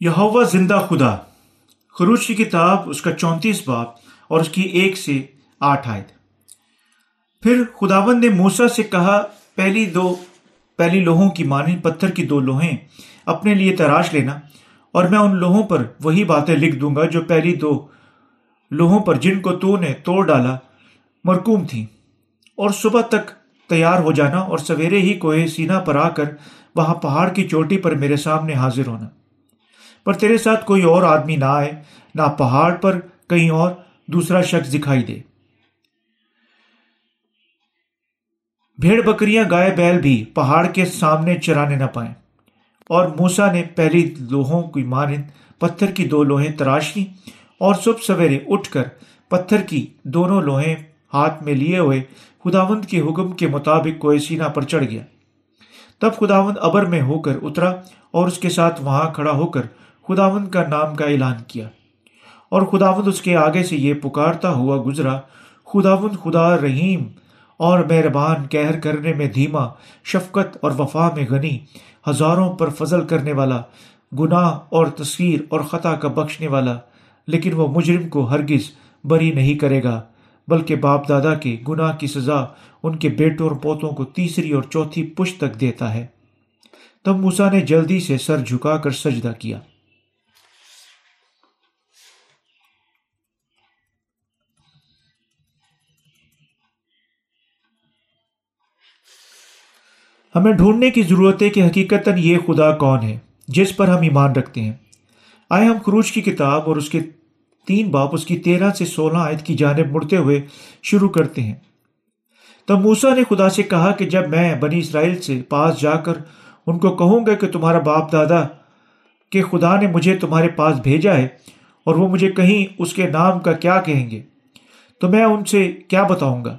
یہوا زندہ خدا۔ خروج کی کتاب اس کا چونتیس باپ اور اس کی ایک سے آٹھ آئے پھر خداون نے موسا سے کہا، پہلی دو، پہلی لوہوں کی مانند پتھر کی دو لوہیں، اپنے لیے تراش لینا اور میں ان لوہوں پر وہی باتیں لکھ دوں گا جو پہلی دو لوہوں پر جن کو تو نے توڑ ڈالا، مرکوم تھیں۔ اور صبح تک تیار ہو جانا اور سویرے ہی کوہ سینا پر آ کر وہاں پہاڑ کی چوٹی پر میرے سامنے حاضر ہونا۔ پر تیرے ساتھ کوئی اور آدمی نہ آئے، نہ پہاڑ پر کہیں اور دوسرا شخص دکھائی دے۔ بھیڑ بکریاں گائے بیل بھی پہاڑ کے سامنے چرانے نہ پائیں۔ اور موسا نے پہلی لوہوں کی مانند پتھر کی دو لوہیں تراش لی اور صبح سویرے اٹھ کر پتھر کی دونوں لوہیں ہاتھ میں لیے ہوئے خداوند کے حکم کے مطابق کوئی سینا پر چڑھ گیا۔ تب خداوند ابر میں ہو کر اترا اور اس کے ساتھ وہاں کھڑا ہو کر خداوند کا نام کا اعلان کیا اور خداوند اس کے آگے سے یہ پکارتا ہوا گزرا، خداوند خدا رحیم اور مہربان کہر کرنے میں دھیما، شفقت اور وفا میں غنی، ہزاروں پر فضل کرنے والا، گناہ اور تصویر اور خطا کا بخشنے والا، لیکن وہ مجرم کو ہرگز بری نہیں کرے گا، بلکہ باپ دادا کے گناہ کی سزا ان کے بیٹوں اور پوتوں کو تیسری اور چوتھی پشت تک دیتا ہے۔ تب موسا نے جلدی سے سر جھکا کر سجدہ کیا۔ ہمیں ڈھونڈنے کی ضرورت ہے کہ حقیقت یہ خدا کون ہے، جس پر ہم ایمان رکھتے ہیں۔ آئے ہم خروج کی کتاب اور اس کے تین باپ، اس کی تیرہ سے سولہ آیت کی جانب مڑتے ہوئے شروع کرتے ہیں۔ تب موسا نے خدا سے کہا کہ جب میں بنی اسرائیل سے پاس جا کر ان کو کہوں گا کہ تمہارا باپ دادا کہ خدا نے مجھے تمہارے پاس بھیجا ہے اور وہ مجھے کہیں اس کے نام کا کیا کہیں گے، تو میں ان سے کیا بتاؤں گا؟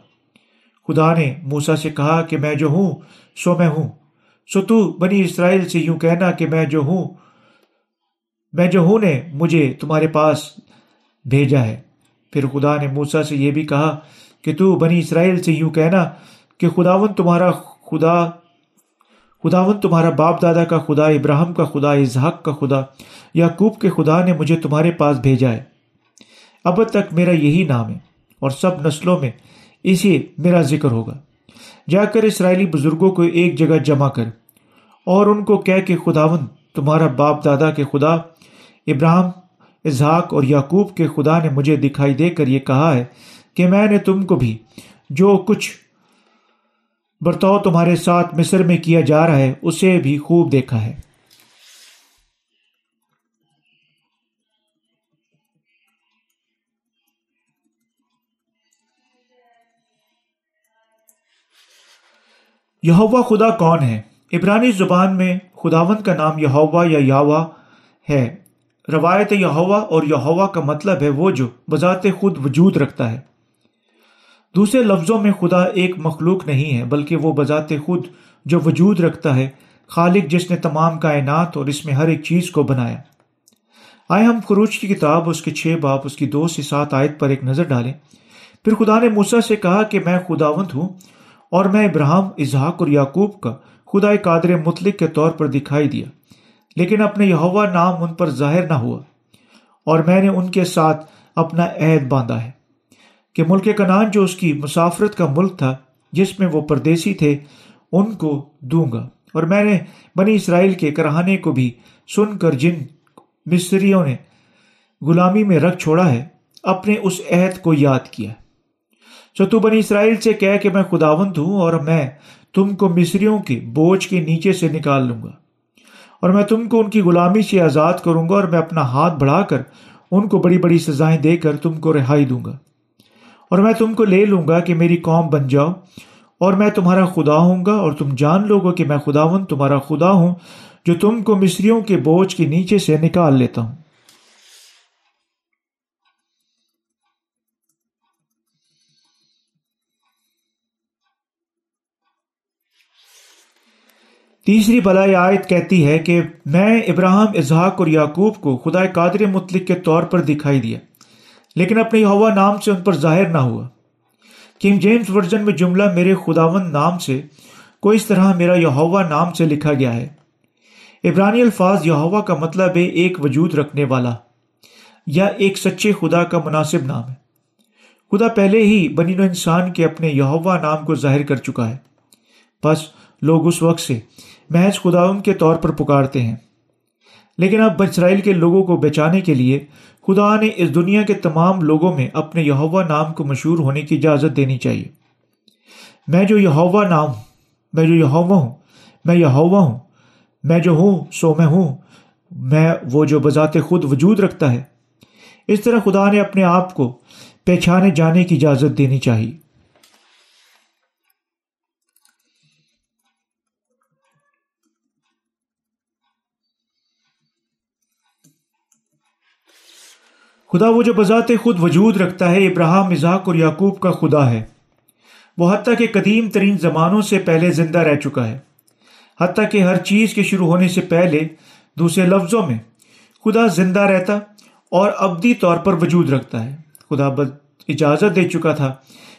خدا نے موسا سے کہا کہ میں جو ہوں سو میں ہوں۔ سو تو بنی اسرائیل سے یوں کہنا کہ میں جو ہوں، میں جو ہوں نے مجھے تمہارے پاس بھیجا ہے۔ پھر خدا نے موسا سے یہ بھی کہا کہ تو بنی اسرائیل سے یوں کہنا کہ خداون تمہارا خدا خداون تمہارا باپ دادا کا خدا، ابراہم کا خدا اظہاق کا خدا، یعقوب کے خدا نے مجھے تمہارے پاس بھیجا ہے۔ اب تک میرا یہی نام ہے اور سب نسلوں میں اسی میرا ذکر ہوگا۔ جا کر اسرائیلی بزرگوں کو ایک جگہ جمع کر اور ان کو کہہ کہ خداون تمہارا باپ دادا کے خدا، ابراہم اظہاق اور یعقوب کے خدا نے مجھے دکھائی دے کر یہ کہا ہے کہ میں نے تم کو بھی جو کچھ برتاؤ تمہارے ساتھ مصر میں کیا جا رہا ہے، اسے بھی خوب دیکھا ہے۔ یہوا خدا کون ہے؟ عبرانی زبان میں خداون کا نام یہوا یا یاوا ہے۔ روایت یہوا اور یہوا کا مطلب ہے وہ جو بذات خود وجود رکھتا ہے۔ دوسرے لفظوں میں خدا ایک مخلوق نہیں ہے، بلکہ وہ بذات خود جو وجود رکھتا ہے، خالق جس نے تمام کائنات اور اس میں ہر ایک چیز کو بنایا۔ آئے ہم خروج کی کتاب، اس کے چھ باپ، اس کی دو سے سات آیت پر ایک نظر ڈالیں۔ پھر خدا نے موسا سے کہا کہ میں خداونت ہوں۔ اور میں ابراہم اظہاق اور یعقوب کا خدا قادر مطلق کے طور پر دکھائی دیا، لیکن اپنے یہوا نام ان پر ظاہر نہ ہوا اور میں نے ان کے ساتھ اپنا عہد باندھا ہے کہ ملک کنان جو اس کی مسافرت کا ملک تھا، جس میں وہ پردیسی تھے، ان کو دوں گا۔ اور میں نے بنی اسرائیل کے کراہنے کو بھی سن کر جن مصریوں نے غلامی میں رکھ چھوڑا ہے، اپنے اس عہد کو یاد کیا۔ سو تو بنی اسرائیل سے کہہ کہ میں خداونت ہوں اور میں تم کو مصریوں کے بوجھ کے نیچے سے نکال لوں گا اور میں تم کو ان کی غلامی سے آزاد کروں گا اور میں اپنا ہاتھ بڑھا کر ان کو بڑی بڑی سزائیں دے کر تم کو رہائی دوں گا اور میں تم کو لے لوں گا کہ میری قوم بن جاؤ اور میں تمہارا خدا ہوں گا اور تم جان لو گا کہ میں خداون تمہارا خدا ہوں جو تم کو مصریوں کے بوجھ کے نیچے سے نکال لیتا ہوں تیسری بلائی آیت کہتی ہے کہ میں ابراہم اظہاق اور یعقوب کو خدا قادر مطلق کے طور پر دکھائی دیا، لیکن اپنے ہوا نام سے ان پر ظاہر نہ ہوا۔ کنگ جیمز ورژن میں جملہ میرے خداون نام سے کو اس طرح میرا یہوا نام سے لکھا گیا ہے۔ عبرانی الفاظ یہوا کا مطلب ہے ایک وجود رکھنے والا یا ایک سچے خدا کا مناسب نام ہے۔ خدا پہلے ہی بنی و انسان کے اپنے یہوا نام کو ظاہر کر چکا ہے۔ بس لوگ اس وقت سے محض خدا کے طور پر پکارتے ہیں۔ لیکن اب اسرائیل کے لوگوں کو بچانے کے لیے خدا نے اس دنیا کے تمام لوگوں میں اپنے یہوا نام کو مشہور ہونے کی اجازت دینی چاہیے۔ میں جو یہوا نام ہوں، میں جو یہوا ہوں، میں یہوا ہوں، میں جو ہوں، سو میں ہوں، میں وہ جو بذات خود وجود رکھتا ہے۔ اس طرح خدا نے اپنے آپ کو پہچانے جانے کی اجازت دینی چاہیے۔ خدا وہ جو بذات خود وجود رکھتا ہے، ابراہم مزاق اور یعقوب کا خدا ہے۔ وہ حتیٰ کہ قدیم ترین زمانوں سے پہلے زندہ رہ چکا ہے۔ حتیٰ کہ ہر چیز کے شروع ہونے سے پہلے دوسرے لفظوں میں خدا زندہ رہتا اور ابدی طور پر وجود رکھتا ہے۔ خدا اجازت دے چکا تھا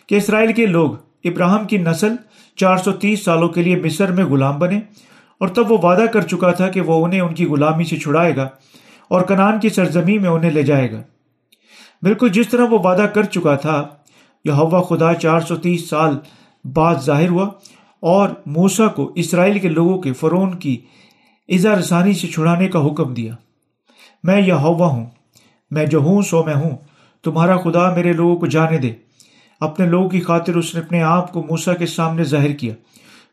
کہ اسرائیل کے لوگ ابراہم کی نسل چار سو تیس سالوں کے لیے مصر میں غلام بنے اور تب وہ وعدہ کر چکا تھا کہ وہ انہیں ان کی غلامی سے چھڑائے گا اور کنان کی سرزمین میں انہیں لے جائے گا۔ بالکل جس طرح وہ وعدہ کر چکا تھا یہ ہوا خدا چار سو تیس سال بعد ظاہر ہوا اور موسا کو اسرائیل کے لوگوں کے فرون کی ازا رسانی سے چھڑانے کا حکم دیا۔ میں یہ ہوا ہوں، میں جو ہوں سو میں ہوں۔ تمہارا خدا میرے لوگوں کو جانے دے۔ اپنے لوگوں کی خاطر اس نے اپنے آپ کو موسا کے سامنے ظاہر کیا۔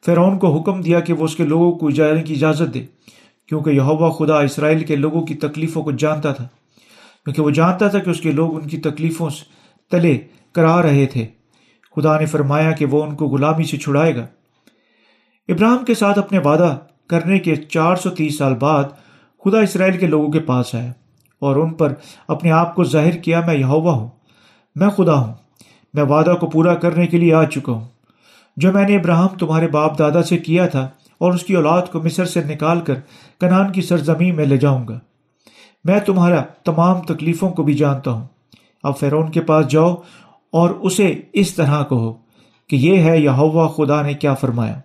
فرعون کو حکم دیا کہ وہ اس کے لوگوں کو جانے کی اجازت دے، کیونکہ یہ ہوا خدا اسرائیل کے لوگوں کی تکلیفوں کو جانتا تھا۔ کیونکہ وہ جانتا تھا کہ اس کے لوگ ان کی تکلیفوں سے تلے کرا رہے تھے۔ خدا نے فرمایا کہ وہ ان کو غلامی سے چھڑائے گا۔ ابراہم کے ساتھ اپنے وعدہ کرنے کے چار سو تیس سال بعد خدا اسرائیل کے لوگوں کے پاس آیا اور ان پر اپنے آپ کو ظاہر کیا، میں یہوا ہوں، میں خدا ہوں، میں وعدہ کو پورا کرنے کے لیے آ چکا ہوں۔ جو میں نے ابراہم تمہارے باپ دادا سے کیا تھا اور اس کی اولاد کو مصر سے نکال کر کنان کی سرزمین میں لے جاؤں گا۔ میں تمہارا تمام تکلیفوں کو بھی جانتا ہوں۔ اب فیرون کے پاس جاؤ اور اسے اس طرح کہو کہ یہ ہے یہ خدا نے کیا فرمایا۔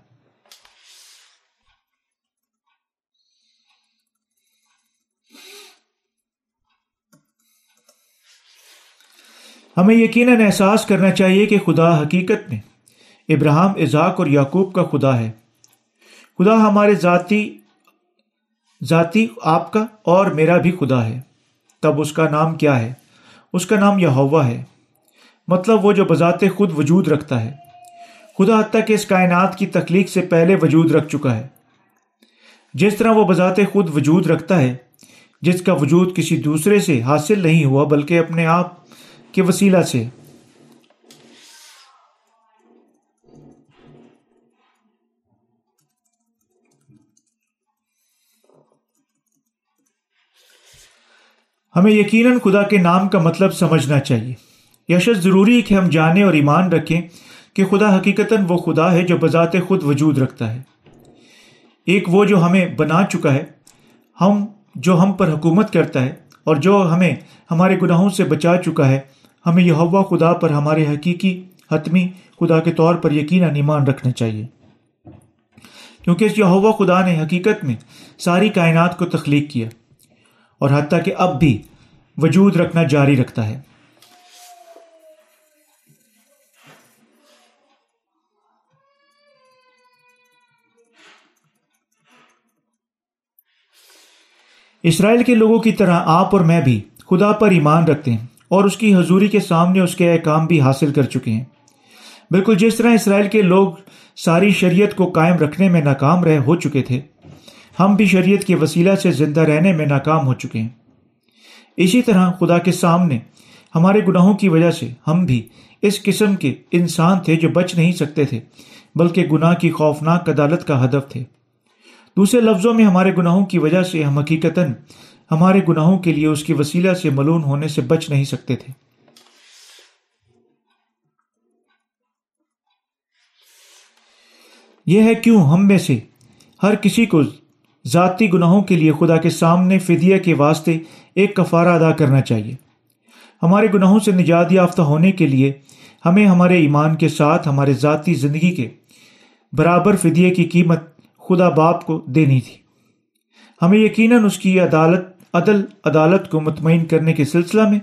ہمیں یقیناً احساس کرنا چاہیے کہ خدا حقیقت میں، ابراہم اذاق اور یعقوب کا خدا ہے۔ خدا ہمارے ذاتی ذاتی آپ کا اور میرا بھی خدا ہے۔ تب اس کا نام کیا ہے؟ اس کا نام یہ ہے۔ مطلب وہ جو بذات خود وجود رکھتا ہے۔ خدا حتیٰ کہ اس کائنات کی تخلیق سے پہلے وجود رکھ چکا ہے۔ جس طرح وہ بذات خود وجود رکھتا ہے، جس کا وجود کسی دوسرے سے حاصل نہیں ہوا، بلکہ اپنے آپ کے وسیلہ سے۔ ہمیں یقیناً خدا کے نام کا مطلب سمجھنا چاہیے۔ یشت ضروری ہے کہ ہم جانیں اور ایمان رکھیں کہ خدا حقیقتاً وہ خدا ہے جو بذات خود وجود رکھتا ہے۔ ایک وہ جو ہمیں بنا چکا ہے، ہم جو ہم پر حکومت کرتا ہے اور جو ہمیں ہمارے گناہوں سے بچا چکا ہے، ہمیں یہ ہوا خدا پر ہمارے حقیقی حتمی خدا کے طور پر یقیناً ایمان رکھنا چاہیے۔ کیونکہ اس یہ ہوا خدا نے حقیقت میں ساری کائنات کو تخلیق کیا۔ اور حتیٰ کہ اب بھی وجود رکھنا جاری رکھتا ہے۔ اسرائیل کے لوگوں کی طرح آپ اور میں بھی خدا پر ایمان رکھتے ہیں اور اس کی حضوری کے سامنے اس کے احکام بھی حاصل کر چکے ہیں۔ بالکل جس طرح اسرائیل کے لوگ ساری شریعت کو قائم رکھنے میں ناکام رہ ہو چکے تھے ہم بھی شریعت کے وسیلہ سے زندہ رہنے میں ناکام ہو چکے ہیں۔ اسی طرح خدا کے سامنے ہمارے گناہوں کی وجہ سے ہم بھی اس قسم کے انسان تھے جو بچ نہیں سکتے تھے، بلکہ گناہ کی خوفناک عدالت کا ہدف تھے۔ دوسرے لفظوں میں ہمارے گناہوں کی وجہ سے ہم حقیقتاً ہمارے گناہوں کے لیے اس کی وسیلہ سے ملون ہونے سے بچ نہیں سکتے تھے۔ یہ ہے کیوں ہم میں سے ہر کسی کو ذاتی گناہوں کے لیے خدا کے سامنے فدیہ کے واسطے ایک کفارہ ادا کرنا چاہیے۔ ہمارے گناہوں سے نجات یافتہ ہونے کے لیے ہمیں ہمارے ایمان کے ساتھ ہمارے ذاتی زندگی کے برابر فدیے کی قیمت خدا باپ کو دینی تھی۔ ہمیں یقیناً اس کی عدالت، عدل، عدالت کو مطمئن کرنے کے سلسلہ میں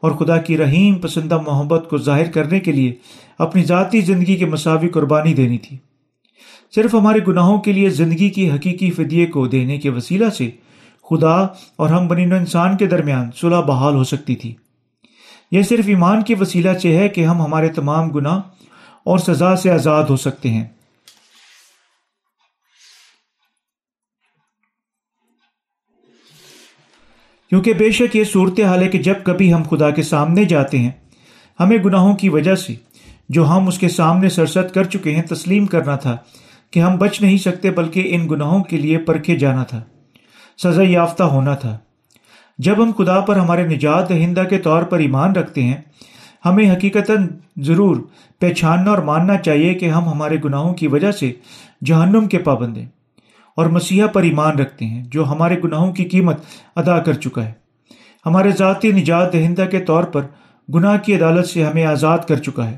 اور خدا کی رحیم، پسندہ محبت کو ظاہر کرنے کے لیے اپنی ذاتی زندگی کے مساوی قربانی دینی تھی۔ صرف ہمارے گناہوں کے لیے زندگی کی حقیقی فدیے کو دینے کے وسیلہ سے خدا اور ہم بنین انسان کے درمیان صلح بحال ہو سکتی تھی۔ یہ صرف ایمان کے وسیلہ سے ہے کہ ہم ہمارے تمام گناہ اور سزا سے آزاد ہو سکتے ہیں۔ کیونکہ بے شک یہ صورت حال ہے کہ جب کبھی ہم خدا کے سامنے جاتے ہیں، ہمیں گناہوں کی وجہ سے جو ہم اس کے سامنے سرست کر چکے ہیں تسلیم کرنا تھا۔ کہ ہم بچ نہیں سکتے بلکہ ان گناہوں کے لیے پرکھے جانا تھا، سزا یافتہ ہونا تھا۔ جب ہم خدا پر ہمارے نجات دہندہ کے طور پر ایمان رکھتے ہیں، ہمیں حقیقت ضرور پہچاننا اور ماننا چاہیے کہ ہم ہمارے گناہوں کی وجہ سے جہنم کے پابند ہیں اور مسیحا پر ایمان رکھتے ہیں، جو ہمارے گناہوں کی قیمت ادا کر چکا ہے۔ ہمارے ذاتی نجات دہندہ کے طور پر گناہ کی عدالت سے ہمیں آزاد کر چکا ہے۔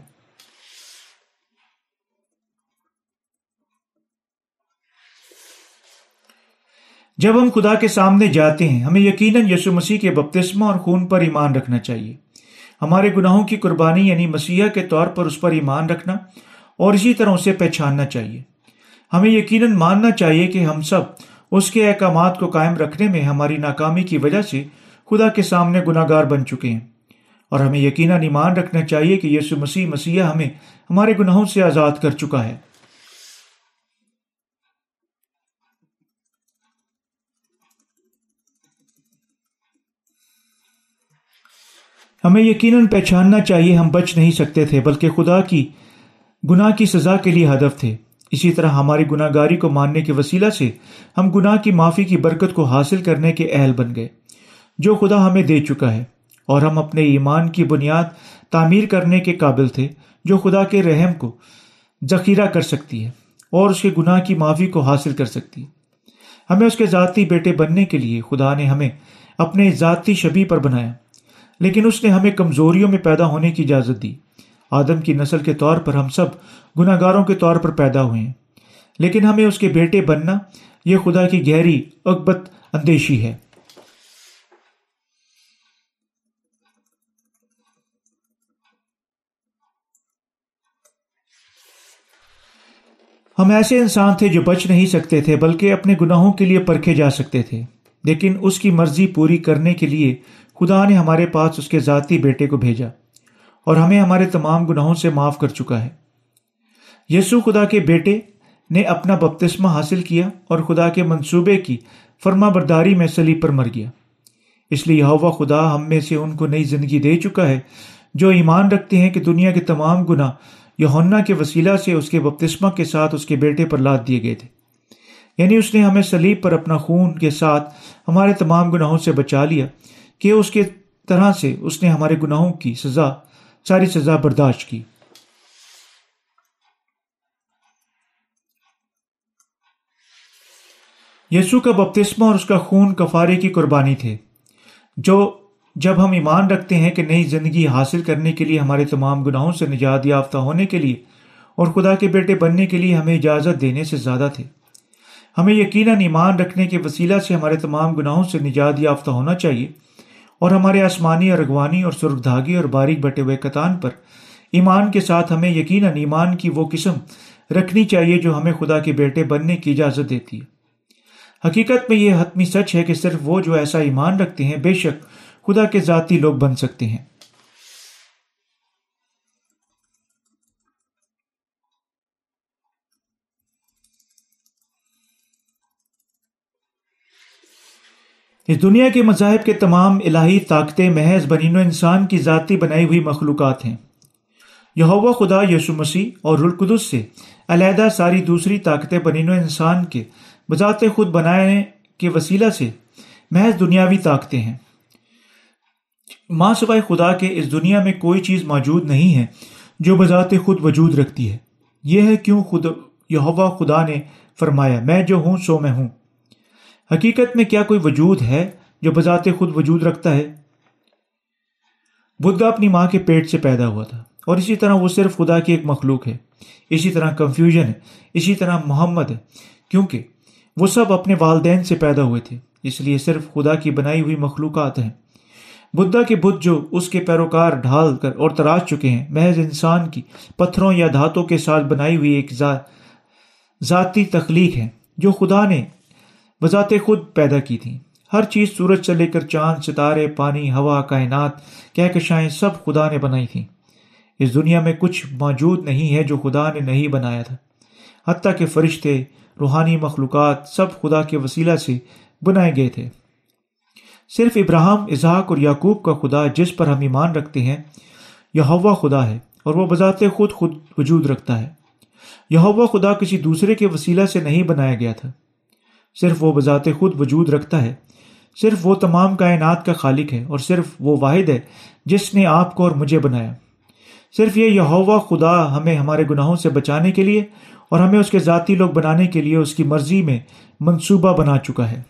جب ہم خدا کے سامنے جاتے ہیں، ہمیں یقیناً یسو مسیح کے بپتسمہ اور خون پر ایمان رکھنا چاہیے۔ ہمارے گناہوں کی قربانی یعنی مسیحا کے طور پر اس پر ایمان رکھنا اور اسی طرح اسے پہچاننا چاہیے۔ ہمیں یقیناً ماننا چاہیے کہ ہم سب اس کے احکامات کو قائم رکھنے میں ہماری ناکامی کی وجہ سے خدا کے سامنے گناہ گار بن چکے ہیں۔ اور ہمیں یقیناً ایمان رکھنا چاہیے کہ یسو مسیح مسیح ہمیں ہمارے گناہوں سے آزاد کر چکا ہے۔ ہمیں یقیناً پہچاننا چاہیے ہم بچ نہیں سکتے تھے، بلکہ خدا کی گناہ کی سزا کے لیے ہدف تھے۔ اسی طرح ہماری گناہ گاری کو ماننے کے وسیلہ سے ہم گناہ کی معافی کی برکت کو حاصل کرنے کے اہل بن گئے۔ جو خدا ہمیں دے چکا ہے اور ہم اپنے ایمان کی بنیاد تعمیر کرنے کے قابل تھے، جو خدا کے رحم کو ذخیرہ کر سکتی ہے اور اس کے گناہ کی معافی کو حاصل کر سکتی۔ ہے ہمیں اس کے ذاتی بیٹے بننے کے لیے خدا نے ہمیں اپنے ذاتی شبی پر بنایا۔ لیکن اس نے ہمیں کمزوریوں میں پیدا ہونے کی اجازت دی۔ آدم کی نسل کے طور پر ہم سب گناہ گاروں کے طور پر پیدا ہوئے ہیں۔ لیکن ہمیں اس کے بیٹے بننا یہ خدا کی گہری، اکبت اندیشی ہے۔ ہم ایسے انسان تھے جو بچ نہیں سکتے تھے، بلکہ اپنے گناہوں کے لیے پرکھے جا سکتے تھے۔ لیکن اس کی مرضی پوری کرنے کے لیے خدا نے ہمارے پاس اس کے ذاتی بیٹے کو بھیجا اور ہمیں ہمارے تمام گناہوں سے معاف کر چکا ہے۔ یسو خدا کے بیٹے نے اپنا بپتسمہ حاصل کیا اور خدا کے منصوبے کی فرما برداری میں سلیب پر مر گیا۔ اس لیے ہوا خدا ہم میں سے ان کو نئی زندگی دے چکا ہے جو ایمان رکھتے ہیں کہ دنیا کے تمام گناہ یونا کے وسیلہ سے اس کے بپتسمہ کے ساتھ اس کے بیٹے پر لاد دیے گئے تھے۔ یعنی اس نے ہمیں سلیب پر اپنا خون کے ساتھ ہمارے تمام گناہوں سے بچا لیا۔ کہ اس کے طرح سے اس نے ہمارے گناہوں کی سزا، ساری سزا برداشت کی۔ یسو کا بپتسمہ اور اس کا خون کفارے کی قربانی تھے۔ جو جب ہم ایمان رکھتے ہیں کہ نئی زندگی حاصل کرنے کے لیے ہمارے تمام گناہوں سے نجات یافتہ ہونے کے لیے اور خدا کے بیٹے بننے کے لیے ہمیں اجازت دینے سے زیادہ تھے۔ ہمیں یقیناً ایمان رکھنے کے وسیلہ سے ہمارے تمام گناہوں سے نجات یافتہ ہونا چاہیے۔ اور ہمارے آسمانی اور اغوانی اور سرخ دھاگے اور باریک بٹے ہوئے کتان پر۔ ایمان کے ساتھ ہمیں یقیناً ایمان کی وہ قسم رکھنی چاہیے جو ہمیں خدا کے بیٹے بننے کی اجازت دیتی ہے۔ حقیقت میں یہ حتمی سچ ہے کہ صرف وہ جو ایسا ایمان رکھتے ہیں، بے شک خدا کے ذاتی لوگ بن سکتے ہیں۔ اس دنیا کے مذاہب کے تمام الہی طاقتیں محض بنین و انسان کی ذاتی بنائی ہوئی مخلوقات ہیں۔ یہ خدا یسو مسیح اور رلقدس سے علیحدہ ساری دوسری طاقتیں بنین و انسان کے بذات خود بنانے کے وسیلہ سے محض دنیاوی طاقتیں ہیں۔ ماں سوائے خدا کے اس دنیا میں کوئی چیز موجود نہیں ہے جو بذات خود وجود رکھتی ہے۔ یہ ہے کیوں خود یہ خدا نے فرمایا، میں جو ہوں سو میں ہوں۔ حقیقت میں کیا کوئی وجود ہے جو بذات خود وجود رکھتا ہے؟ بدھا اپنی ماں کے پیٹ سے پیدا ہوا تھا اور اسی طرح وہ صرف خدا کی ایک مخلوق ہے۔ اسی طرح کنفیوژن ہے، اسی طرح محمد ہے، کیونکہ وہ سب اپنے والدین سے پیدا ہوئے تھے، اس لیے صرف خدا کی بنائی ہوئی مخلوقات ہیں۔ بدھا کے بت جو اس کے پیروکار ڈھال کر اور تراش چکے ہیں، محض انسان کی پتھروں یا دھاتوں کے ساتھ بنائی ہوئی ایک ذاتی تخلیق ہے جو خدا نے بذات خود پیدا کی تھی ہر چیز سورج سے لے کر چاند، ستارے، پانی، ہوا، کائنات، کہکشائیں سب خدا نے بنائی تھیں۔ اس دنیا میں کچھ موجود نہیں ہے جو خدا نے نہیں بنایا تھا۔ حتیٰ کہ فرشتے، روحانی مخلوقات سب خدا کے وسیلہ سے بنائے گئے تھے۔ صرف ابراہم اظہاق اور یعقوب کا خدا جس پر ہم ایمان رکھتے ہیں یہ ہوا خدا ہے اور وہ بذات خود خود وجود رکھتا ہے۔ یہ ہوا خدا کسی دوسرے کے وسیلہ سے نہیں بنایا گیا تھا۔ صرف وہ بذات خود وجود رکھتا ہے۔ صرف وہ تمام کائنات کا خالق ہے اور صرف وہ واحد ہے جس نے آپ کو اور مجھے بنایا۔ صرف یہ یہوا خدا ہمیں ہمارے گناہوں سے بچانے کے لیے اور ہمیں اس کے ذاتی لوگ بنانے کے لیے اس کی مرضی میں منصوبہ بنا چکا ہے۔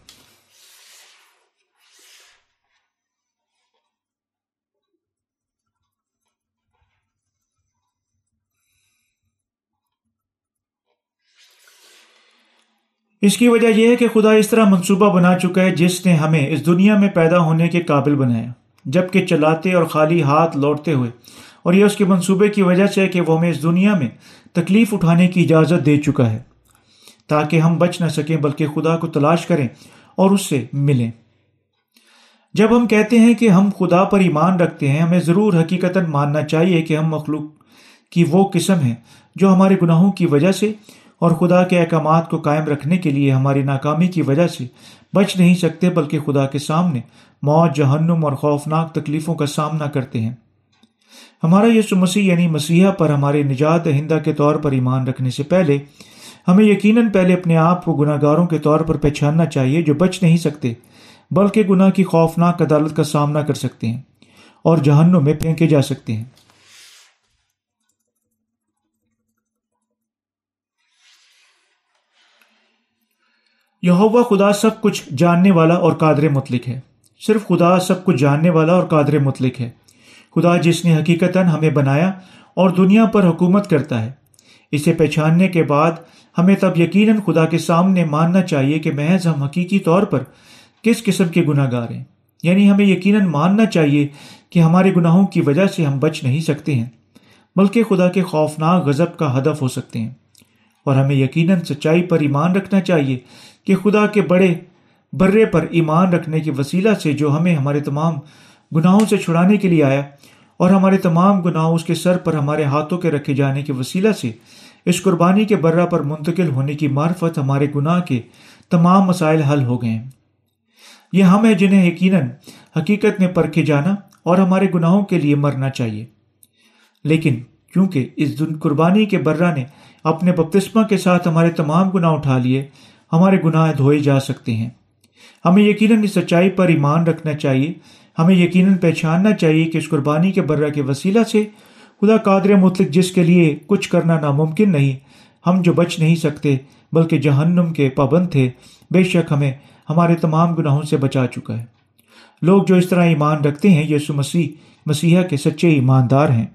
اس کی وجہ یہ ہے کہ خدا اس طرح منصوبہ بنا چکا ہے جس نے ہمیں اس دنیا میں پیدا ہونے کے قابل بنایا جبکہ چلاتے اور خالی ہاتھ لوٹتے ہوئے۔ اور یہ اس کے منصوبے کی وجہ سے کہ وہ ہمیں اس دنیا میں تکلیف اٹھانے کی اجازت دے چکا ہے، تاکہ ہم بچ نہ سکیں، بلکہ خدا کو تلاش کریں اور اس سے ملیں۔ جب ہم کہتے ہیں کہ ہم خدا پر ایمان رکھتے ہیں، ہمیں ضرور حقیقت ماننا چاہیے کہ ہم مخلوق کی وہ قسم ہے جو ہمارے گناہوں کی وجہ سے اور خدا کے احکامات کو قائم رکھنے کے لیے ہماری ناکامی کی وجہ سے بچ نہیں سکتے بلکہ خدا کے سامنے موت، جہنم اور خوفناک تکلیفوں کا سامنا کرتے ہیں۔ ہمارا یسو مسیح یعنی مسیحا پر ہمارے نجات دہندہ کے طور پر ایمان رکھنے سے پہلے ہمیں یقیناً پہلے اپنے آپ کو گناہ گاروں کے طور پر پہچاننا چاہیے جو بچ نہیں سکتے، بلکہ گناہ کی خوفناک عدالت کا سامنا کر سکتے ہیں اور جہنم میں پھینکے جا سکتے ہیں۔ یہوا خدا سب کچھ جاننے والا اور قادر مطلق ہے۔ صرف خدا سب کچھ جاننے والا اور قادر مطلق ہے۔ خدا جس نے حقیقت ہمیں بنایا اور دنیا پر حکومت کرتا ہے۔ اسے پہچاننے کے بعد ہمیں تب یقیناً خدا کے سامنے ماننا چاہیے کہ محض ہم حقیقی طور پر کس قسم کے گناہ گار ہیں۔ یعنی ہمیں یقیناً ماننا چاہیے کہ ہمارے گناہوں کی وجہ سے ہم بچ نہیں سکتے ہیں، بلکہ خدا کے خوفناک غضب کا ہدف ہو سکتے ہیں۔ اور ہمیں یقیناً سچائی پر ایمان رکھنا چاہیے کہ خدا کے بڑے برے پر ایمان رکھنے کے وسیلہ سے جو ہمیں ہمارے تمام گناہوں سے چھڑانے کے لیے آیا اور ہمارے تمام گناہوں اس کے سر پر ہمارے ہاتھوں کے رکھے جانے کے وسیلہ سے اس قربانی کے برہ پر منتقل ہونے کی معرفت ہمارے گناہ کے تمام مسائل حل ہو گئے ہیں۔ یہ ہم ہیں جنہیں یقیناً حقیقت میں پرکھے جانا اور ہمارے گناہوں کے لیے مرنا چاہیے۔ لیکن کیونکہ اس قربانی کے برہ نے اپنے بپتسمہ کے ساتھ ہمارے تمام گناہ اٹھا لیے ہمارے گناہ دھوئے جا سکتے ہیں۔ ہمیں یقیناً اس سچائی پر ایمان رکھنا چاہیے۔ ہمیں یقیناً پہچاننا چاہیے کہ اس قربانی کے برہ کے وسیلہ سے خدا قادر مطلق جس کے لیے کچھ کرنا ناممکن نہیں، ہم جو بچ نہیں سکتے بلکہ جہنم کے پابند تھے، بے شک ہمیں ہمارے تمام گناہوں سے بچا چکا ہے۔ لوگ جو اس طرح ایمان رکھتے ہیں، یسو مسیح، مسیحا کے سچے ایماندار ہیں۔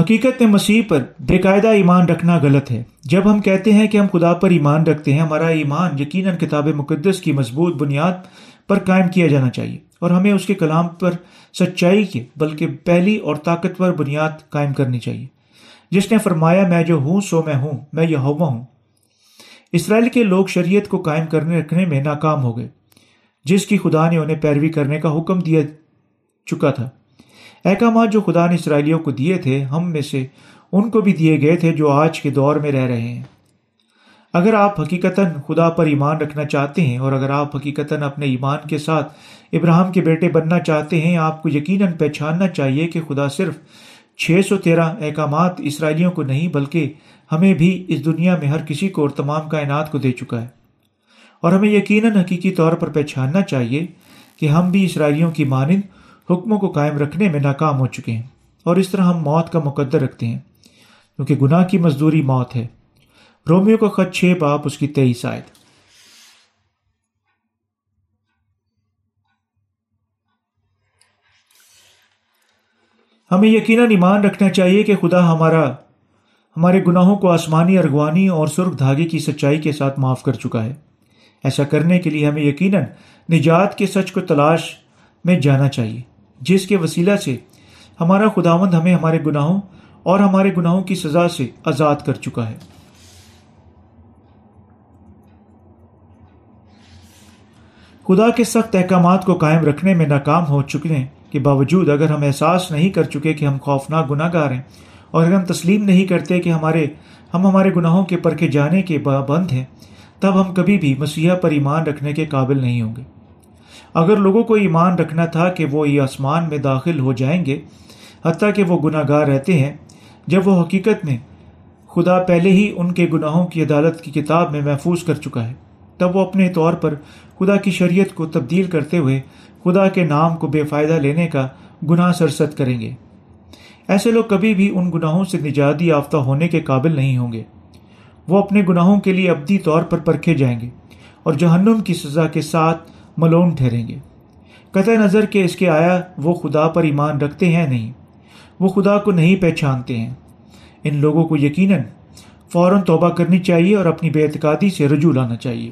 حقیقت میں مسیح پر بے قاعدہ ایمان رکھنا غلط ہے۔ جب ہم کہتے ہیں کہ ہم خدا پر ایمان رکھتے ہیں، ہمارا ایمان یقیناً کتاب مقدس کی مضبوط بنیاد پر قائم کیا جانا چاہیے اور ہمیں اس کے کلام پر سچائی کے بلکہ پہلی اور طاقتور بنیاد قائم کرنی چاہیے۔ جس نے فرمایا، میں جو ہوں، سو میں ہوں، میں یہ ہوا ہوں۔ اسرائیل کے لوگ شریعت کو قائم کرنے، رکھنے میں ناکام ہو گئے۔ جس کی خدا نے انہیں پیروی کرنے کا حکم دیا چکا تھا۔ احکامات جو خدا نے اسرائیلیوں کو دیے تھے، ہم میں سے ان کو بھی دیے گئے تھے جو آج کے دور میں رہ رہے ہیں۔ اگر آپ حقیقتاً خدا پر ایمان رکھنا چاہتے ہیں اور اگر آپ حقیقتاً اپنے ایمان کے ساتھ ابراہم کے بیٹے بننا چاہتے ہیں، آپ کو یقیناً پہچاننا چاہیے کہ خدا صرف چھ سو تیرہ احکامات اسرائیلیوں کو نہیں، بلکہ ہمیں بھی اس دنیا میں ہر کسی کو اور تمام کائنات کو دے چکا ہے۔ اور ہمیں یقیناً حقیقی طور پر پہچاننا چاہیے کہ ہم بھی اسرائیلیوں کی مانند حکموں کو قائم رکھنے میں ناکام ہو چکے ہیں اور اس طرح ہم موت کا مقدر رکھتے ہیں کیونکہ گناہ کی مزدوری موت ہے۔ رومیو کا خط چھ، باپ، اس کی تیئیس آئے ہمیں یقیناً ایمان رکھنا چاہیے کہ خدا ہمارا، ہمارے گناہوں کو آسمانی، ارغوانی اور سرخ دھاگے کی سچائی کے ساتھ معاف کر چکا ہے۔ ایسا کرنے کے لیے ہمیں یقیناً نجات کے سچ کو تلاش میں جانا چاہیے۔ جس کے وسیلہ سے ہمارا خداوند ہمیں ہمارے گناہوں اور ہمارے گناہوں کی سزا سے آزاد کر چکا ہے۔ خدا کے سخت احکامات کو قائم رکھنے میں ناکام ہو چکے کے باوجود اگر ہم احساس نہیں کر چکے کہ ہم خوفناک گناہ گار ہیں اور اگر ہم تسلیم نہیں کرتے کہ ہمارے ہم ہمارے گناہوں کے پرکھے جانے کے پابند ہیں، تب ہم کبھی بھی مسیحا پر ایمان رکھنے کے قابل نہیں ہوں گے۔ اگر لوگوں کو ایمان رکھنا تھا کہ وہ یہ آسمان میں داخل ہو جائیں گے، حتیٰ کہ وہ گناہ گار رہتے ہیں، جب وہ حقیقت میں خدا پہلے ہی ان کے گناہوں کی عدالت کی کتاب میں محفوظ کر چکا ہے، تب وہ اپنے طور پر خدا کی شریعت کو تبدیل کرتے ہوئے خدا کے نام کو بے فائدہ لینے کا گناہ سرست کریں گے۔ ایسے لوگ کبھی بھی ان گناہوں سے نجاتی یافتہ ہونے کے قابل نہیں ہوں گے۔ وہ اپنے گناہوں کے لیے ابدی طور پر پرکھے جائیں گے اور جہنم کی سزا کے ساتھ ملون ٹھہریں گے۔ قطع نظر کہ اس کے آیا وہ خدا پر ایمان رکھتے ہیں نہیں، وہ خدا کو نہیں پہچانتے ہیں۔ ان لوگوں کو یقیناً فوراً توبہ کرنی چاہیے اور اپنی بے اعتقادی سے رجوع لانا چاہیے۔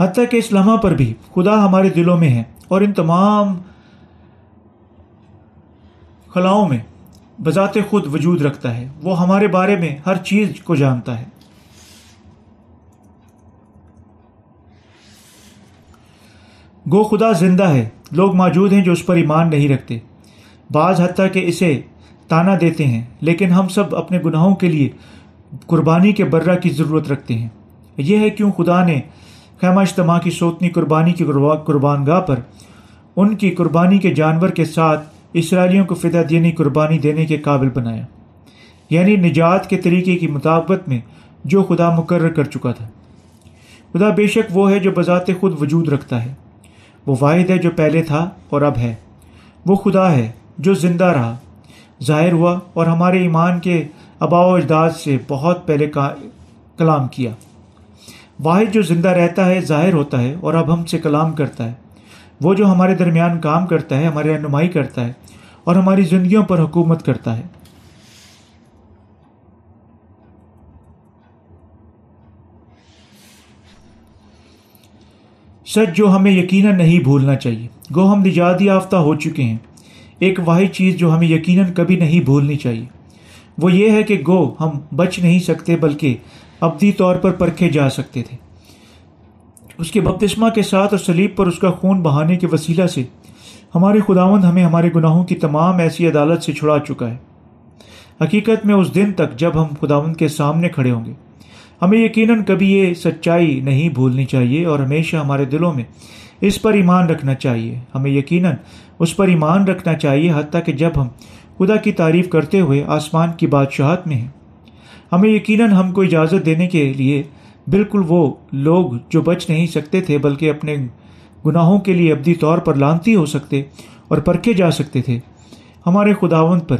حتیٰ کہ اس لمحہ پر بھی خدا ہمارے دلوں میں ہے اور ان تمام خلاؤں میں بذات خود وجود رکھتا ہے۔ وہ ہمارے بارے میں ہر چیز کو جانتا ہے۔ گو خدا زندہ ہے۔ لوگ موجود ہیں جو اس پر ایمان نہیں رکھتے۔ بعض حتیٰ کہ اسے تانا دیتے ہیں، لیکن ہم سب اپنے گناہوں کے لیے قربانی کے برہ کی ضرورت رکھتے ہیں۔ یہ ہے کیوں خدا نے خیمہ اجتماع کی سوتنی قربانی کی قربان گاہ پر ان کی قربانی کے جانور کے ساتھ اسرائیلیوں کو فدا دینی قربانی دینے کے قابل بنایا۔ یعنی نجات کے طریقے کی مطابقت میں جو خدا مقرر کر چکا تھا۔ خدا بے شک وہ ہے جو بذات خود وجود رکھتا ہے۔ وہ واحد ہے جو پہلے تھا اور اب ہے۔ وہ خدا ہے جو زندہ رہا۔ ظاہر ہوا اور ہمارے ایمان کے آبا و اجداد سے بہت پہلے کا کلام کیا۔ واحد جو زندہ رہتا ہے، ظاہر ہوتا ہے اور اب ہم سے کلام کرتا ہے۔ وہ جو ہمارے درمیان کام کرتا ہے، ہماری رہنمائی کرتا ہے اور ہماری زندگیوں پر حکومت کرتا ہے۔ سچ جو ہمیں یقیناً نہیں بھولنا چاہیے، گو ہم نجات یافتہ ہو چکے ہیں۔ ایک واحد چیز جو ہمیں یقیناً کبھی نہیں بھولنی چاہیے۔ وہ یہ ہے کہ گو ہم بچ نہیں سکتے، بلکہ ابدی طور پر پرکھے جا سکتے تھے۔ اس کے بپتسمہ کے ساتھ اور سلیب پر اس کا خون بہانے کے وسیلہ سے ہمارے خداوند ہمیں ہمارے گناہوں کی تمام ایسی عدالت سے چھڑا چکا ہے۔ حقیقت میں اس دن تک جب ہم خداوند کے سامنے کھڑے ہوں گے، ہمیں یقیناً کبھی یہ سچائی نہیں بھولنی چاہیے اور ہمیشہ ہمارے دلوں میں اس پر ایمان رکھنا چاہیے۔ ہمیں یقیناً اس پر ایمان رکھنا چاہیے حتیٰ کہ جب ہم خدا کی تعریف کرتے ہوئے آسمان کی بادشاہت میں ہیں۔ ہمیں یقیناً ہم کو اجازت دینے کے لیے بالکل وہ لوگ جو بچ نہیں سکتے تھے بلکہ اپنے گناہوں کے لیے ابدی طور پر لانتی ہو سکتے اور پرکھے جا سکتے تھے۔ ہمارے خداون پر،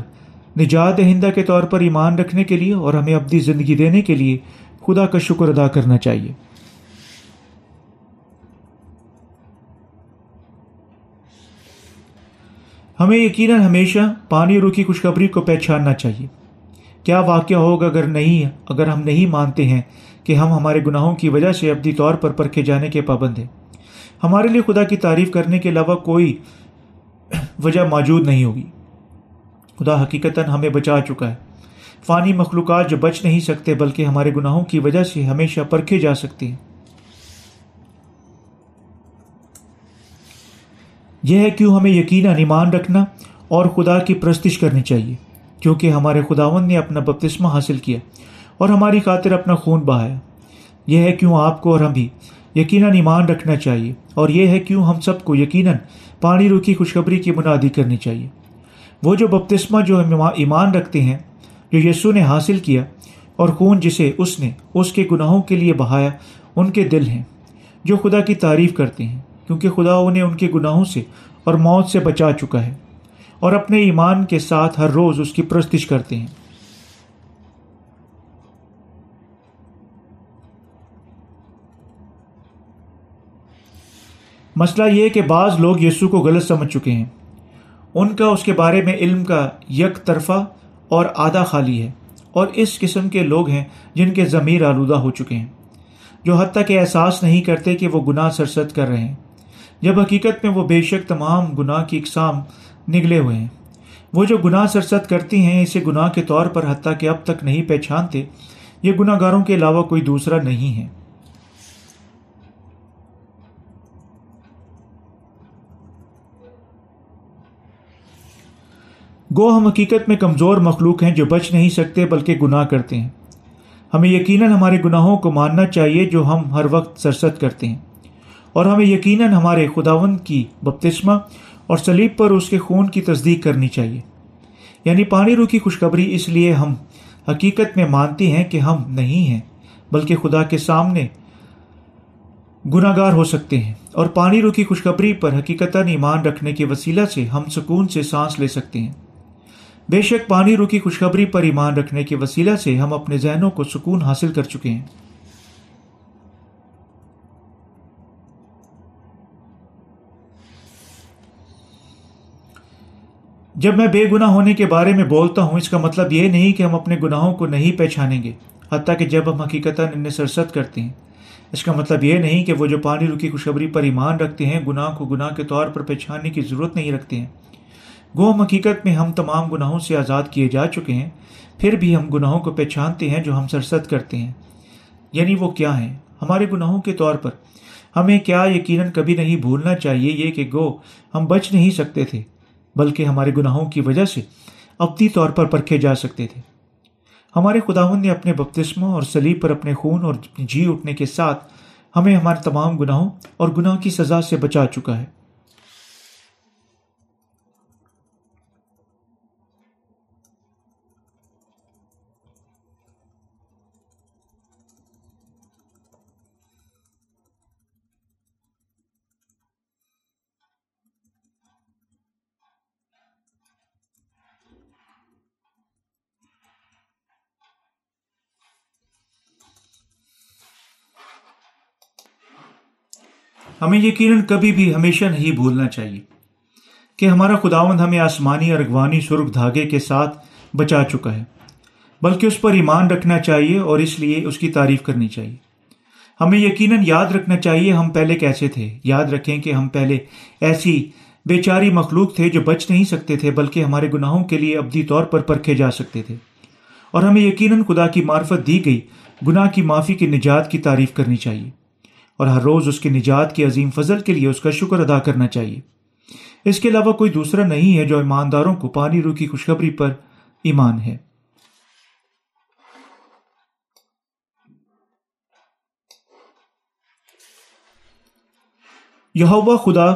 نجات دہندہ کے طور پر ایمان رکھنے کے لیے اور ہمیں ابدی زندگی دینے کے لیے خدا کا شکر ادا کرنا چاہیے۔ ہمیں یقیناً ہمیشہ پانی روکی خوشخبری کو پہچاننا چاہیے۔ کیا واقعہ ہوگا اگر نہیں، اگر ہم نہیں مانتے ہیں کہ ہم ہمارے گناہوں کی وجہ سے ابدی طور پر پرکھے جانے کے پابند ہیں۔ ہمارے لیے خدا کی تعریف کرنے کے علاوہ کوئی وجہ موجود نہیں ہوگی۔ خدا حقیقت ہمیں بچا چکا ہے۔ فانی مخلوقات جو بچ نہیں سکتے بلکہ ہمارے گناہوں کی وجہ سے ہمیشہ پرکھے جا سکتے ہیں۔ یہ ہے کیوں ہمیں یقیناً ایمان رکھنا اور خدا کی پرستش کرنی چاہیے، کیونکہ ہمارے خداون نے اپنا بپتسمہ حاصل کیا۔ اور ہماری خاطر اپنا خون بہایا یہ ہے کیوں آپ کو اور ہم بھی یقیناً ایمان رکھنا چاہیے اور یہ ہے کیوں ہم سب کو یقیناً پانی روکی خوشخبری کی منادی کرنی چاہیے۔ وہ جو بپتسمہ جو ایمان رکھتے ہیں، جو یسو نے حاصل کیا اور خون جسے اس نے اس کے گناہوں کے لیے بہایا، ان کے دل ہیں، جو خدا کی تعریف کرتے ہیں، کیونکہ خدا انہیں ان کے گناہوں سے اور موت سے بچا چکا ہے اور اپنے ایمان کے ساتھ ہر روز اس کی پرستش کرتے ہیں۔ مسئلہ یہ کہ بعض لوگ یسو کو غلط سمجھ چکے ہیں۔ ان کا اس کے بارے میں علم کا یک طرفہ اور آدھا خالی ہے اور اس قسم کے لوگ ہیں جن کے ضمیر آلودہ ہو چکے ہیں۔ جو حتیٰ کہ احساس نہیں کرتے کہ وہ گناہ سرست کر رہے ہیں۔ جب حقیقت میں وہ بے شک تمام گناہ کی اقسام نگلے ہوئے ہیں۔ وہ جو گناہ سرست کرتی ہیں، اسے گناہ کے طور پر حتیٰ کہ اب تک نہیں پہچانتے، یہ گناہ گاروں کے علاوہ کوئی دوسرا نہیں ہے۔ گو ہم حقیقت میں کمزور مخلوق ہیں جو بچ نہیں سکتے بلکہ گناہ کرتے ہیں۔ ہمیں یقیناً ہمارے گناہوں کو ماننا چاہیے جو ہم ہر وقت سرست کرتے ہیں۔ اور ہمیں یقیناً ہمارے خداون کی بپتسمہ اور سلیب پر اس کے خون کی تصدیق کرنی چاہیے۔ یعنی پانی رو کی خوشخبری اس لیے ہم حقیقت میں مانتے ہیں کہ ہم نہیں ہیں، بلکہ خدا کے سامنے گناہ گار ہو سکتے ہیں۔ اور پانی رو کی خوشخبری پر حقیقتاً ایمان رکھنے کے وسیلہ سے ہم سکون سے سانس لے سکتے ہیں۔ بے شک پانی رو کی خوشخبری پر ایمان رکھنے کے وسیلہ سے ہم اپنے ذہنوں کو سکون حاصل کر چکے ہیں۔ جب میں بے گناہ ہونے کے بارے میں بولتا ہوں، اس کا مطلب یہ نہیں کہ ہم اپنے گناہوں کو نہیں پہچانیں گے، حتیٰ کہ جب ہم حقیقت انہیں سرست کرتے ہیں۔ اس کا مطلب یہ نہیں کہ وہ جو پانی رکی خوشخبری پر ایمان رکھتے ہیں، گناہ کو گناہ کے طور پر پہچاننے کی ضرورت نہیں رکھتے ہیں۔ گو ہم حقیقت میں ہم تمام گناہوں سے آزاد کیے جا چکے ہیں، پھر بھی ہم گناہوں کو پہچانتے ہیں جو ہم سرست کرتے ہیں۔ یعنی وہ کیا ہیں؟ ہمارے گناہوں کے طور پر ہمیں کیا یقیناً کبھی نہیں بھولنا چاہیے یہ کہ گو ہم بچ نہیں سکتے تھے، بلکہ ہمارے گناہوں کی وجہ سے ابدی طور پر پرکھے جا سکتے تھے۔ ہمارے خداون نے اپنے بپتسموں اور سلیب پر اپنے خون اور جی اٹھنے کے ساتھ ہمیں ہمارے تمام گناہوں اور گناہ کی سزا سے بچا چکا ہے۔ ہمیں یقیناً کبھی بھی ہمیشہ نہیں بھولنا چاہیے کہ ہمارا خداوند ہمیں آسمانی اور اغوانی سرخ دھاگے کے ساتھ بچا چکا ہے، بلکہ اس پر ایمان رکھنا چاہیے اور اس لیے اس کی تعریف کرنی چاہیے۔ ہمیں یقیناً یاد رکھنا چاہیے ہم پہلے کیسے تھے۔ یاد رکھیں کہ ہم پہلے ایسی بے چاری مخلوق تھے جو بچ نہیں سکتے تھے، بلکہ ہمارے گناہوں کے لیے ابدی طور پر پرکھے جا سکتے تھے۔ اور ہمیں یقیناً خدا کی معرفت دی گئی، گناہ کی معافی کی نجات کی تعریف کرنی چاہیے۔ اور ہر روز اس کی نجات کی عظیم فضل کے لیے اس کا شکر ادا کرنا چاہیے۔ اس کے علاوہ کوئی دوسرا نہیں ہے جو ایمانداروں کو پانی رو کی خوشخبری پر ایمان ہے۔ یہ خدا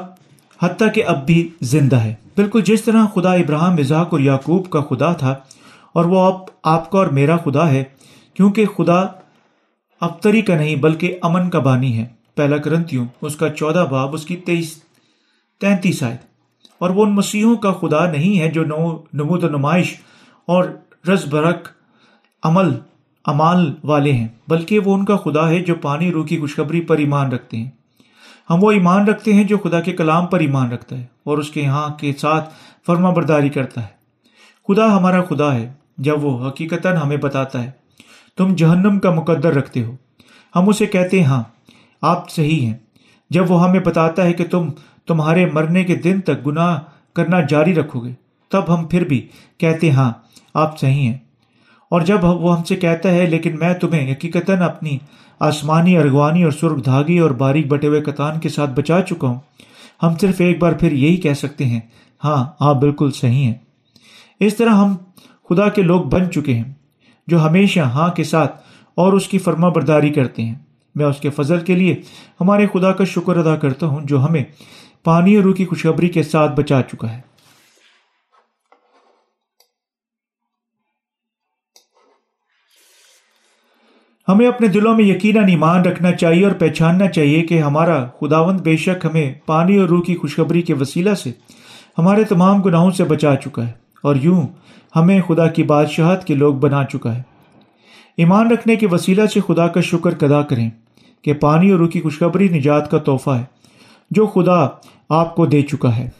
حتیٰ کہ اب بھی زندہ ہے۔ بالکل جس طرح خدا ابراہم مزاق اور یعقوب کا خدا تھا اور وہ اب آپ کا اور میرا خدا ہے، کیونکہ خدا ابتری کا نہیں بلکہ امن کا بانی ہے۔ پہلا کرنتیوں، اس کا چودہ باب، اس کی تیئیس، تینتیس آئے اور وہ ان مسیحوں کا خدا نہیں ہے جو نو نمود و نمائش اور رز برق عمل، امال والے ہیں، بلکہ وہ ان کا خدا ہے جو پانی، روح کی خوشخبری پر ایمان رکھتے ہیں۔ ہم وہ ایمان رکھتے ہیں جو خدا کے کلام پر ایمان رکھتا ہے اور اس کے یہاں کے ساتھ فرما برداری کرتا ہے۔ خدا ہمارا خدا ہے، جب وہ حقیقتاً ہمیں بتاتا ہے۔ تم جہنم کا مقدر رکھتے ہو۔ ہم اسے کہتے ہیں ہاں آپ صحیح ہیں۔ جب وہ ہمیں بتاتا ہے کہ تم تمہارے مرنے کے دن تک گناہ کرنا جاری رکھو گے، تب ہم پھر بھی کہتے ہاں آپ صحیح ہیں۔ اور جب وہ ہم سے کہتا ہے، لیکن میں تمہیں حقیقتاً اپنی آسمانی، ارغوانی اور سرخ دھاگی اور باریک بٹے ہوئے کتان کے ساتھ بچا چکا ہوں، ہم صرف ایک بار پھر یہی کہہ سکتے ہیں ہاں آپ بالکل صحیح ہیں۔ اس طرح ہم خدا کے لوگ بن چکے ہیں۔ جو ہمیشہ ہاں کے ساتھ اور اس کی فرما برداری کرتے ہیں۔ میں اس کے فضل کے لیے ہمارے خدا کا شکر ادا کرتا ہوں جو ہمیں پانی اور روح کی خوشخبری کے ساتھ بچا چکا ہے۔ ہمیں اپنے دلوں میں یقیناً ایمان رکھنا چاہیے اور پہچاننا چاہیے کہ ہمارا خداوند بے شک ہمیں پانی اور روح کی خوشخبری کے وسیلہ سے ہمارے تمام گناہوں سے بچا چکا ہے اور یوں ہمیں خدا کی بادشاہت کے لوگ بنا چکا ہے۔ ایمان رکھنے کے وسیلہ سے خدا کا شکر ادا کریں کہ پانی اور روح کی خوشخبری نجات کا تحفہ ہے، جو خدا آپ کو دے چکا ہے۔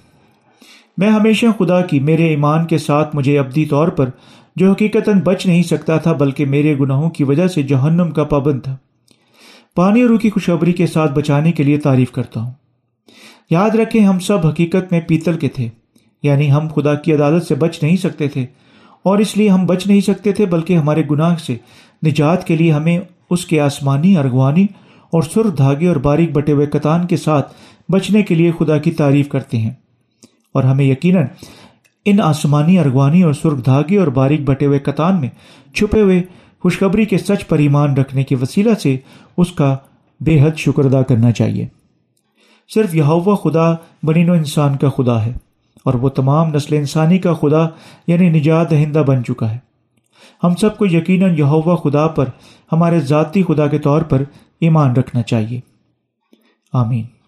میں ہمیشہ خدا کی میرے ایمان کے ساتھ مجھے ابدی طور پر جو حقیقتاً بچ نہیں سکتا تھا، بلکہ میرے گناہوں کی وجہ سے جہنم کا پابند تھا۔ پانی اور کی خوشخبری کے ساتھ بچانے کے لیے تعریف کرتا ہوں۔ یاد رکھیں ہم سب حقیقت میں پیتل کے تھے۔ یعنی ہم خدا کی عدالت سے بچ نہیں سکتے تھے۔ اور اس لیے ہم بچ نہیں سکتے تھے بلکہ ہمارے گناہ سے۔ نجات کے لیے ہمیں اس کے آسمانی، ارغوانی اور سر دھاگے اور باریک بٹے ہوئے کتان کے ساتھ بچنے کے لیے خدا کی تعریف کرتے ہیں۔ اور ہمیں یقیناً ان آسمانی، ارغوانی اور سرخ دھاگے اور باریک بٹے ہوئے کتان میں چھپے ہوئے خوشخبری کے سچ پر ایمان رکھنے کے وسیلہ سے اس کا بے حد شکر ادا کرنا چاہیے۔ صرف یہ خدا بنین و انسان کا خدا ہے۔ اور وہ تمام نسل انسانی کا خدا یعنی نجات دہندہ بن چکا ہے۔ ہم سب کو یقیناً یہوا خدا پر، ہمارے ذاتی خدا کے طور پر ایمان رکھنا چاہیے۔ آمین۔